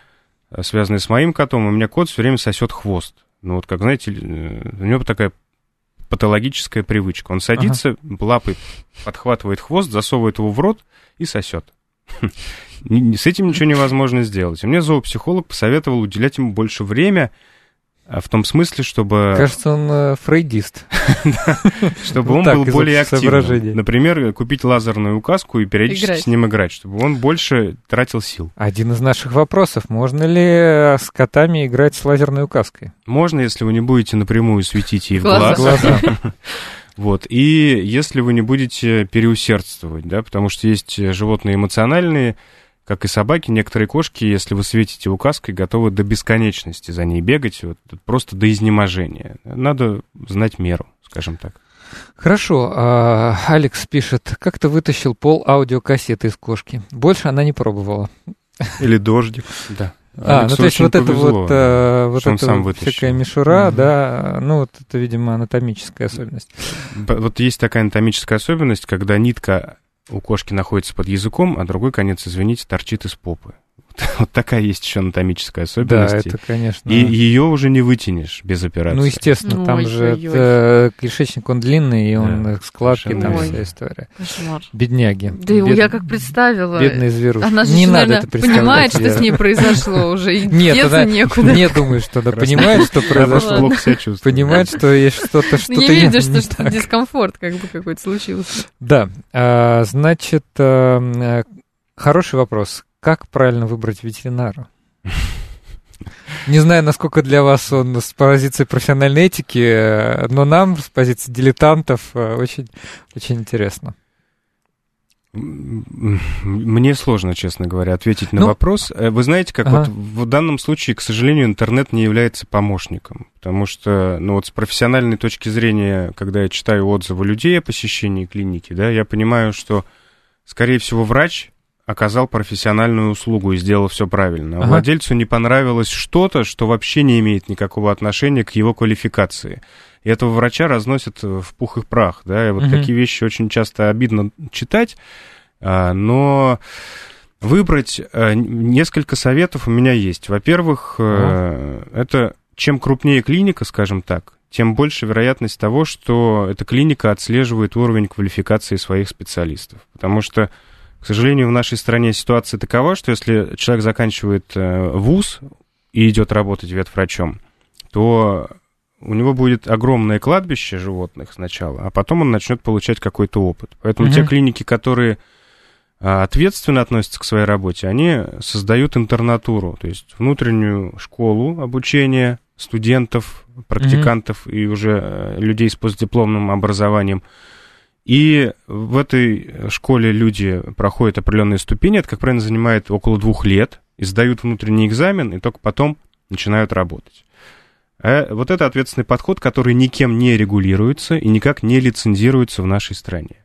э, связанная с моим котом. У меня кот все время сосет хвост. Ну, вот как, знаете, у него такая патологическая привычка. Он садится, ага. лапой подхватывает хвост, засовывает его в рот и сосет. С этим ничего невозможно сделать. И мне зоопсихолог посоветовал уделять ему больше времени, в том смысле, чтобы... Кажется, он э, фрейдист. Чтобы он был более активным. Например, купить лазерную указку и периодически с ним играть, чтобы он больше тратил сил. Один из наших вопросов. Можно ли э, с котами играть с лазерной указкой? Можно, если вы не будете напрямую светить ей в глаза. Вот. И если вы не будете переусердствовать, да, потому что есть животные эмоциональные, как и собаки, некоторые кошки, если вы светите указкой, готовы до бесконечности за ней бегать, вот, просто до изнеможения. Надо знать меру, скажем так. Хорошо. А, Алекс пишет, как ты вытащил пол аудиокассеты из кошки? Больше она не пробовала. Или дождик. Да. А, ну то есть вот это вот, э, вот это вот всякая мишура, да, ну вот это, видимо, анатомическая особенность. Вот есть такая анатомическая особенность, когда нитка у кошки находится под языком, а другой конец, извините, торчит из попы. Вот такая есть еще анатомическая особенность. Да, это, конечно. И ее уже не вытянешь без операции. Ну, естественно, ну, там ой, же ой, это, кишечник, он длинный, и он да, складки, там ой. вся история. Кошмар. Бедняги. Да Бед... я как представила. Бедные зверушки. Она же, не надо это понимает, что с ней произошло уже, и Нет, она некуда. не думает, что она понимает, что произошло. плохо себя чувствует. Понимает, что есть что-то, что-то Не видишь, что дискомфорт как бы какой-то случился. Да, а, значит, э, хороший вопрос как правильно выбрать ветеринара? Не знаю, насколько для вас он с позиции профессиональной этики, но нам с позиции дилетантов э, очень, очень интересно. Мне сложно, честно говоря, ответить на ну, вопрос. Э, вы знаете, как ага. вот в данном случае, к сожалению, интернет не является помощником. Потому что, ну вот с профессиональной точки зрения, когда я читаю отзывы людей о посещении клиники, да, я понимаю, что, скорее всего, врач оказал профессиональную услугу и сделал все правильно. Ага. Владельцу не понравилось что-то, что вообще не имеет никакого отношения к его квалификации. И этого врача разносят в пух и прах, да, и вот угу. такие вещи очень часто обидно читать, а, но выбрать а, несколько советов у меня есть. Во-первых, ага. это чем крупнее клиника, скажем так, тем больше вероятность того, что эта клиника отслеживает уровень квалификации своих специалистов. Потому что к сожалению, в нашей стране ситуация такова, что если человек заканчивает э, вуз и идет работать ветврачом, то у него будет огромное кладбище животных сначала, а потом он начнет получать какой-то опыт. Поэтому угу. те клиники, которые а, ответственно относятся к своей работе, они создают интернатуру, то есть внутреннюю школу обучения студентов, практикантов угу. и уже э, людей с постдипломным образованием, и в этой школе люди проходят определенные ступени, это, как правильно, занимает около двух лет, и сдают внутренний экзамен, и только потом начинают работать. А вот это ответственный подход, который никем не регулируется и никак не лицензируется в нашей стране.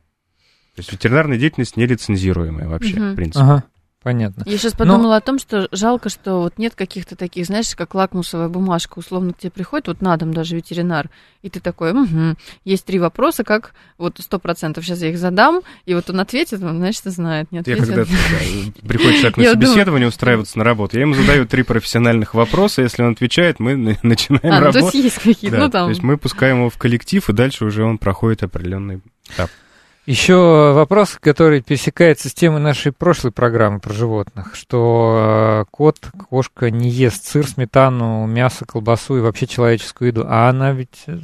То есть ветеринарная деятельность нелицензируемая вообще, угу. в принципе. Ага. Понятно. Я сейчас подумала Но... о том, что жалко, что вот нет каких-то таких, знаешь, как лакмусовая бумажка, условно к тебе приходит, вот на дом даже ветеринар, и ты такой, угу, есть три вопроса, как вот сто процентов сейчас я их задам, и вот он ответит, он, значит, знает, не ответит. Я когда приходит человек на собеседование устраиваться на работу, я ему задаю три профессиональных вопроса, если он отвечает, мы начинаем а, работать. то есть есть какие-то, ну там. То есть мы пускаем его в коллектив, и дальше уже он проходит определенный этап. Еще вопрос, который пересекается с темой нашей прошлой программы про животных, что э, кот, кошка не ест сыр, сметану, мясо, колбасу и вообще человеческую еду, а она ведь, э,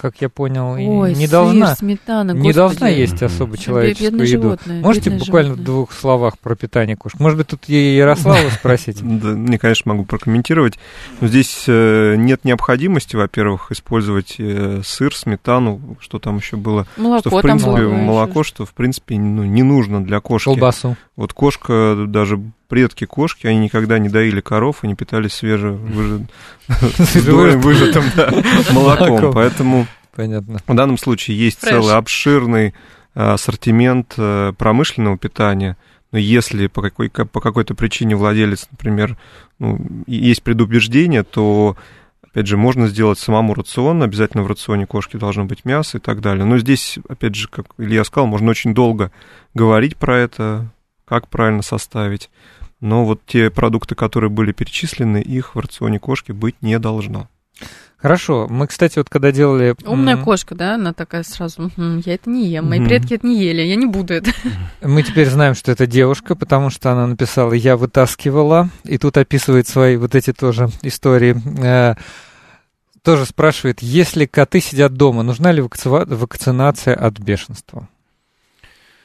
как я понял, Ой, не сыр, должна, сметана, не господи. должна есть особо человеческую еду. Животное, Можете буквально животное. в двух словах про питание кошек? Может быть, тут Ярослава спросить? Да, мне, конечно, могу прокомментировать. Но здесь э, нет необходимости, во-первых, использовать сыр, сметану, что там еще было, молоко что в принципе молоко молоко, что, в принципе, ну, не нужно для кошки. Колбасу. Вот кошка, даже предки кошки, они никогда не доили коров и не питались свежевыжатым молоком. Поэтому Понятно. в данном случае есть целый обширный ассортимент промышленного питания, но если по, какой, по какой-то причине владелец, например, ну, есть предубеждение, то Опять же, можно сделать самому рацион, обязательно в рационе кошки должно быть мясо и так далее. Но здесь, опять же, как Илья сказал, можно очень долго говорить про это, как правильно составить. Но вот те продукты, которые были перечислены, их в рационе кошки быть не должно. Хорошо. Мы, кстати, вот когда делали... Умная кошка, да? Она такая сразу, я это не ем, мои предки это не ели, я не буду это. Мы теперь знаем, что это девушка, потому что она написала «я вытаскивала», и тут описывает свои вот эти тоже истории. Э, тоже спрашивает, если коты сидят дома, нужна ли вакцинация от бешенства?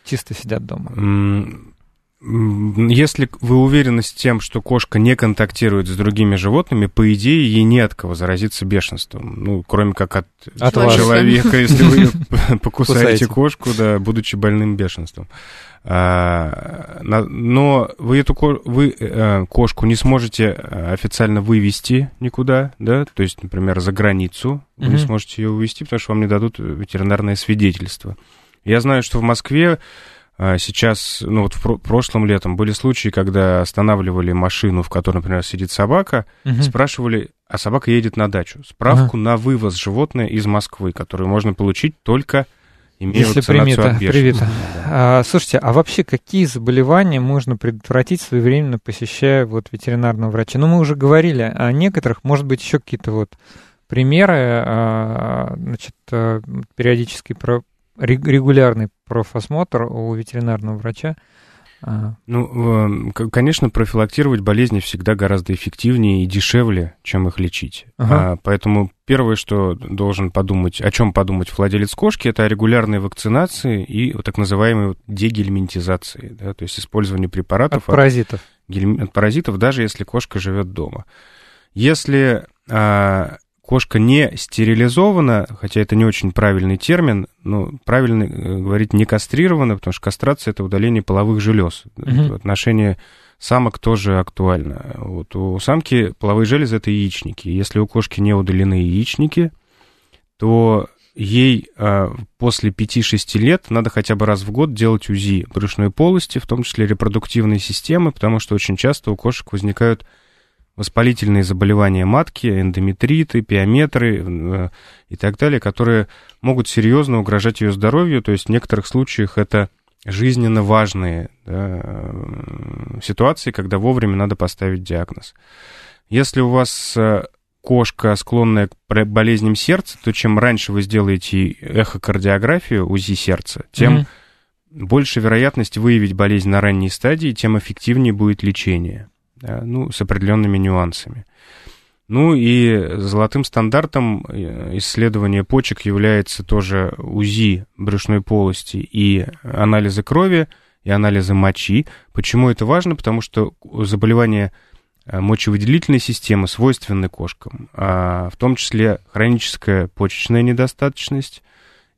Чисто сидят дома. Если вы уверены с тем, что кошка не контактирует с другими животными, по идее, ей не от кого заразиться бешенством. Ну, кроме как от, от человека, если вы покусаете кошку, да, будучи больным бешенством. А, но вы эту вы, э, кошку не сможете э, официально вывести никуда, да, то есть, например, за границу вы не сможете ее вывести, потому что вам не дадут ветеринарное свидетельство. Я знаю, что в Москве сейчас, ну вот в прошлом летом были случаи, когда останавливали машину, в которой, например, сидит собака, угу. спрашивали, а собака едет на дачу. Справку ага. на вывоз животное из Москвы, которую можно получить только имея Если привито, привито. А, слушайте, а вообще какие заболевания можно предотвратить своевременно, посещая вот ветеринарного врача? Ну, мы уже говорили о некоторых, может быть, еще какие-то вот примеры, а, значит, а, периодически про регулярный профосмотр у ветеринарного врача. А. Ну, конечно, профилактировать болезни всегда гораздо эффективнее и дешевле, чем их лечить. Ага. А, поэтому первое, что должен подумать, о чем подумать владелец кошки, это о регулярной вакцинации и вот так называемой вот дегельминтизации, да, то есть использование препаратов от паразитов. От, от паразитов, даже если кошка живет дома. Если а, кошка не стерилизована, хотя это не очень правильный термин, но правильно э, говорить не кастрирована, потому что кастрация это удаление половых желез. В отношении самок тоже актуально. Вот у самки половые железы это яичники. Если у кошки не удалены яичники, то ей а, после 5-6 лет надо хотя бы раз в год делать УЗИ брюшной полости, в том числе репродуктивной системы, потому что очень часто у кошек возникают воспалительные заболевания матки, эндометриты, пиометры э, и так далее, которые могут серьезно угрожать ее здоровью. То есть в некоторых случаях это жизненно важные да, э, ситуации, когда вовремя надо поставить диагноз. Если у вас э, кошка, склонная к болезням сердца, то чем раньше вы сделаете эхокардиографию, УЗИ сердца, тем mm-hmm. больше вероятность выявить болезнь на ранней стадии, тем эффективнее будет лечение да, ну, с определенными нюансами. Ну и золотым стандартом э, исследования почек является тоже УЗИ брюшной полости и анализы крови, и анализы мочи. Почему это важно? Потому что заболевания э, мочевыделительной системы свойственны кошкам, а в том числе хроническая почечная недостаточность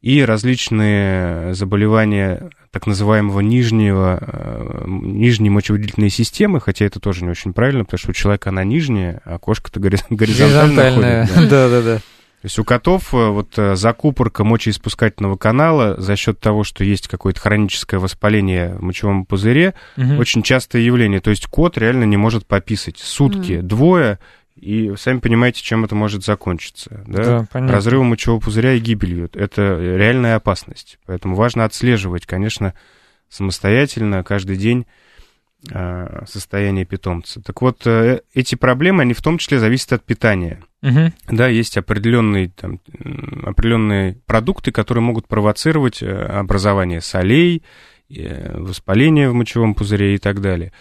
и различные заболевания так называемого нижнего, э, нижней мочевыделительной системы, хотя это тоже не очень правильно, потому что у человека она нижняя, а кошка-то горизонтально ходит. Да, да, да. То есть у котов э, вот э, закупорка мочеиспускательного канала за счет того, что есть какое-то хроническое воспаление в мочевом пузыре, угу. очень частое явление. То есть кот реально не может пописать. Сутки, угу. двое, и сами понимаете, чем это может закончиться. Да? Да, Разрывом мочевого пузыря и гибелью. Это реальная опасность. Поэтому важно отслеживать, конечно, самостоятельно каждый день а, состояние питомца. Так вот, э, эти проблемы, они в том числе зависят от питания. Угу. Да, есть определенные, там, определенные продукты, которые могут провоцировать э, образование солей, э, воспаление в мочевом пузыре и так далее.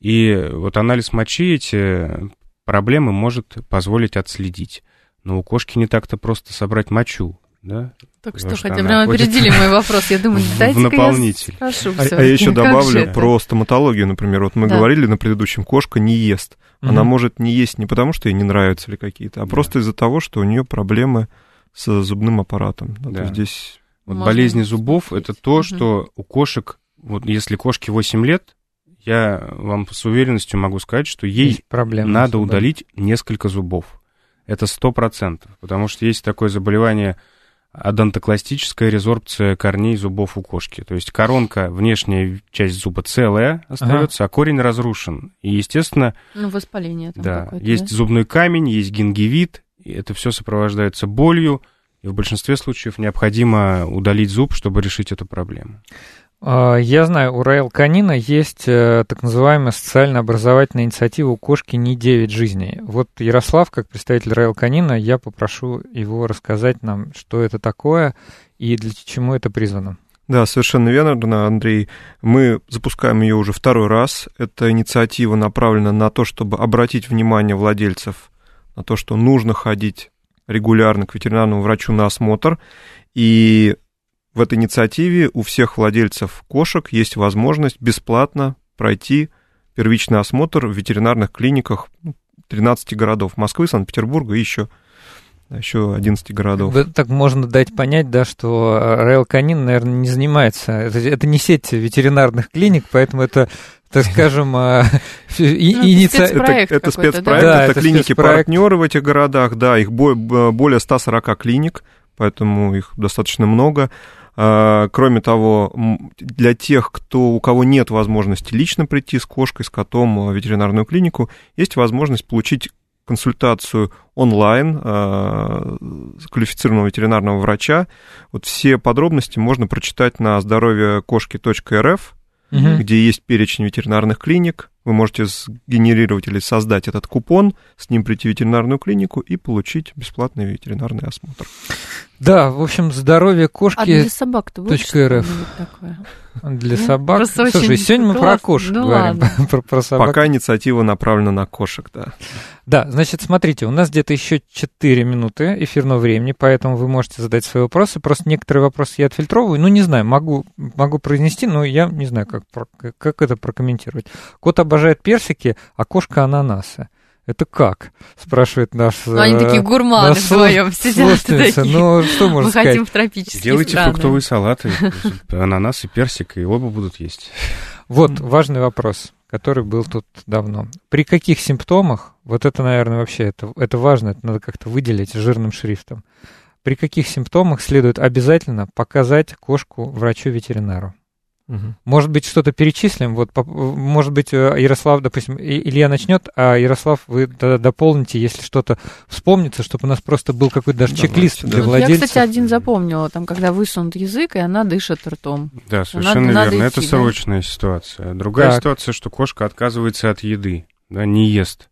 И вот анализ мочи эти проблемы может позволить отследить. Но у кошки не так-то просто собрать мочу, да? Так что, хотя прямо опередили мой вопрос. Я думаю, дайте в наполнитель. Я спрошу а, а я еще добавлю про стоматологию, например. Вот мы да. говорили на предыдущем, кошка не ест. Угу. Она может не есть не потому, что ей не нравятся или какие-то, а да. просто из-за того, что у нее проблемы с зубным аппаратом. Да. То здесь... Вот болезни зубов это то, угу. что у кошек, вот если кошке 8 лет, я вам с уверенностью могу сказать, что ей надо удалить несколько зубов. Это сто процентов, потому что есть такое заболевание адонтокластическая резорбция корней зубов у кошки. То есть коронка, внешняя часть зуба целая остается, ага. а корень разрушен. И, естественно... Ну, воспаление там Да, есть да? зубной камень, есть гингивит, и это все сопровождается болью, и в большинстве случаев необходимо удалить зуб, чтобы решить эту проблему. А, я знаю, у Райл Канина есть э, так называемая социально-образовательная инициатива «У кошки не 9 жизней». Вот Ярослав, как представитель Райл Канина, я попрошу его рассказать нам, что это такое и для чему это призвано. Да, совершенно верно, Андрей. Мы запускаем ее уже второй раз. Эта инициатива направлена на то, чтобы обратить внимание владельцев на то, что нужно ходить регулярно к ветеринарному врачу на осмотр. И в этой инициативе у всех владельцев кошек есть возможность бесплатно пройти первичный осмотр в ветеринарных клиниках 13 городов Москвы, Санкт-Петербурга и еще еще 11 городов. Так можно дать понять, да, что Райл Канин, наверное, не занимается. Это, это не сеть ветеринарных клиник, поэтому это так скажем, инициатива. Ну, это, это спецпроект, да? это, это клиники-партнеры в этих городах, да, их более 140 клиник, поэтому их достаточно много. А, кроме того, для тех, кто, у кого нет возможности лично прийти с кошкой, с котом в ветеринарную клинику, есть возможность получить консультацию онлайн э, квалифицированного ветеринарного врача. Вот все подробности можно прочитать на здоровьекошки.рф угу. где есть перечень ветеринарных клиник. Вы можете сгенерировать или создать этот купон, с ним прийти в ветеринарную клинику и получить бесплатный ветеринарный осмотр. Да, в общем, здоровье кошки. А для собак-то будет что такое? Для собак. Просто Слушай, сегодня мы про кошек ну, говорим. про, про собак. Пока инициатива направлена на кошек, да. Да, значит, смотрите, у нас где-то еще 4 минуты эфирного времени, поэтому вы можете задать свои вопросы. Просто некоторые вопросы я отфильтровываю. Ну, не знаю, могу, могу произнести, но я не знаю, как, как это прокомментировать. Кот обожает персики, а кошка ананасы. Это как? Спрашивает наш... Ну, они такие э, гурманы вдвоем сидят. Такие. Ну, что можно Мы сказать? хотим в тропические Делайте страны. фруктовые салаты, ананас и персик, и оба будут есть. Вот, важный вопрос, который был тут давно. При каких симптомах, вот это, наверное, вообще, это, это важно, это надо как-то выделить жирным шрифтом. При каких симптомах следует обязательно показать кошку врачу-ветеринару? Угу. Может быть, что-то перечислим. Вот, может быть, э, Ярослав, допустим, Илья начнет, а Ярослав, вы тогда дополните, если что-то вспомнится, чтобы у нас просто был какой-то даже Давайте, чек-лист да. для владельца. Я, кстати, один запомнила, там, когда высунут язык, и она дышит ртом. Да, совершенно надо, верно. Надо идти, Это срочная да? ситуация. Другая так. ситуация, что кошка отказывается от еды, да, не ест.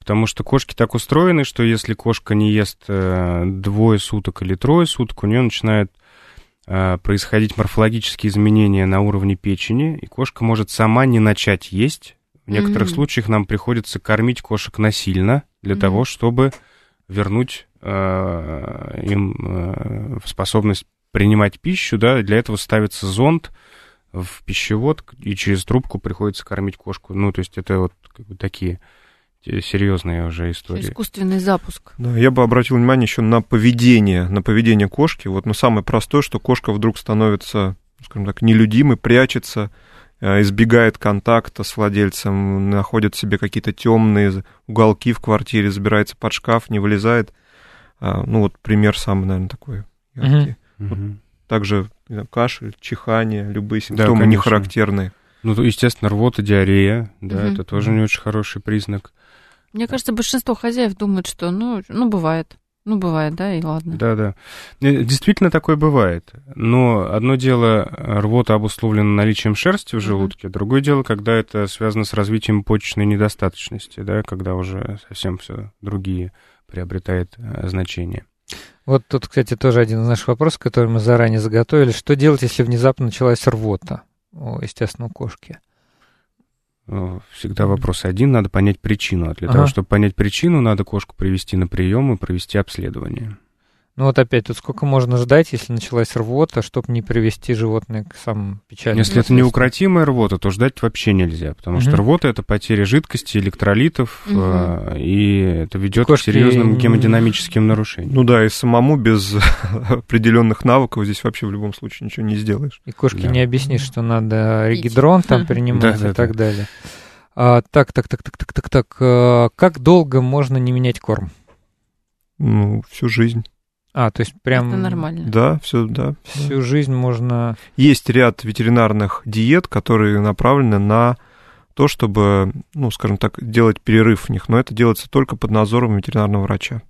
Потому что кошки так устроены, что если кошка не ест э, двое суток или трое суток, у нее начинает Э, происходить морфологические изменения на уровне печени, и кошка может сама не начать есть. В некоторых mm-hmm. случаях нам приходится кормить кошек насильно для mm-hmm. того, чтобы вернуть э, им э, способность принимать пищу, да, для этого ставится зонд в пищевод, и через трубку приходится кормить кошку. Ну, то есть это вот как бы такие серьезная уже история. Искусственный запуск. Да, я бы обратил внимание еще на поведение, на поведение кошки. Вот, ну, самое простое, что кошка вдруг становится, скажем так, нелюдимой, прячется, э, избегает контакта с владельцем, находит себе какие-то темные уголки в квартире, забирается под шкаф, не вылезает. А, ну, вот пример самый, наверное, такой яркий. Uh-huh. Вот, также знаю, кашель, чихание, любые симптомы да, не характерные. Ну, естественно, рвота, диарея, да, uh-huh. это тоже не очень хороший признак. Мне кажется, большинство хозяев думают, что, ну, ну, бывает. Ну, бывает, да, и ладно. Да, да. Э, действительно такое бывает. Но одно дело, рвота обусловлена наличием шерсти в желудке, mm-hmm. другое дело, когда это связано с развитием почечной недостаточности, да, когда уже совсем все другие приобретает э, значение. Вот тут, кстати, тоже один из наших вопросов, который мы заранее заготовили. Что делать, если внезапно началась рвота, естественно, у кошки? Э, всегда вопрос один, надо понять причину. А для ага. того, чтобы понять причину, надо кошку привести на прием и провести обследование. Ну вот опять, тут сколько можно ждать, если началась рвота, чтобы не привести животное к самым печальным Если это неукротимая рвота, то ждать вообще нельзя, потому угу. что рвота — это потеря жидкости, электролитов, угу. э, и это ведет Кошки... к серьезным гемодинамическим нарушениям. Ну да, и самому без определенных навыков здесь вообще в любом случае ничего не сделаешь. И кошке да. не объяснишь, что надо регидрон там принимать да, и да, так да. далее. А, так, так, так, так, так, так, так. Как долго можно не менять корм? Ну, всю жизнь. А, то есть прям... Это нормально. Да, все, да. Всю жизнь можно... Есть ряд ветеринарных диет, которые направлены на то, чтобы, ну, скажем так, делать перерыв в них, но это делается только под надзором ветеринарного врача.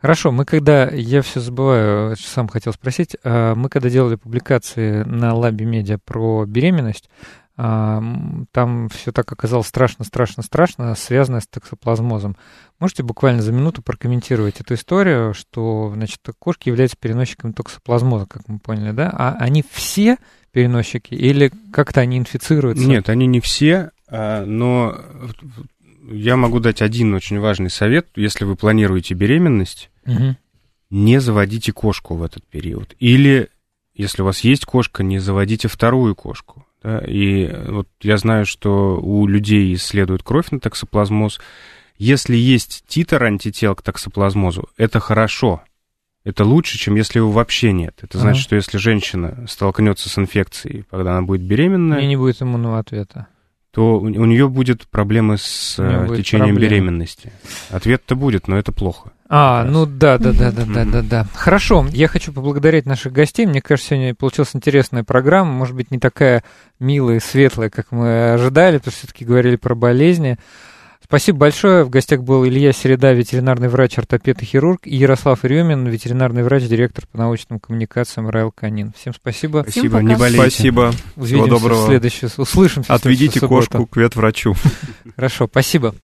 Хорошо, мы когда, я все забываю, сам хотел спросить, а, мы когда делали публикации на Лабе Медиа про беременность, там все так оказалось страшно, страшно, страшно, связанное с токсоплазмозом. Можете буквально за минуту прокомментировать эту историю, что, значит, кошки являются переносчиками токсоплазмоза, как мы поняли, да? А они все переносчики или как-то они инфицируются? Нет, они не все, а, но я могу дать один очень важный совет. Если вы планируете беременность, угу. не заводите кошку в этот период. Или, если у вас есть кошка, не заводите вторую кошку. Да? И вот я знаю, что у людей исследуют кровь на токсоплазмоз. Если есть титр антител к токсоплазмозу, это хорошо. Это лучше, чем если его вообще нет. Это значит, ага. что если женщина столкнется с инфекцией, когда она будет беременна... И не будет иммунного ответа то у, у нее будет проблемы с э, течением проблемы. беременности. Ответ-то будет, но это плохо. А, ну да, да, да, да, да, да, да. Хорошо, я хочу поблагодарить наших гостей. Мне кажется, сегодня получилась интересная программа. Может быть, не такая милая и светлая, как мы ожидали, потому что все-таки говорили про болезни. Спасибо большое. В гостях был Илья Середа, ветеринарный врач, ортопед и хирург, и Ярослав Рюмин, ветеринарный врач, директор по научным коммуникациям Райл Канин. Всем спасибо. Спасибо, не болейте. Спасибо. Увидимся Всего доброго. в следующий, услышимся. Отведите кошку к ветврачу. Хорошо, спасибо.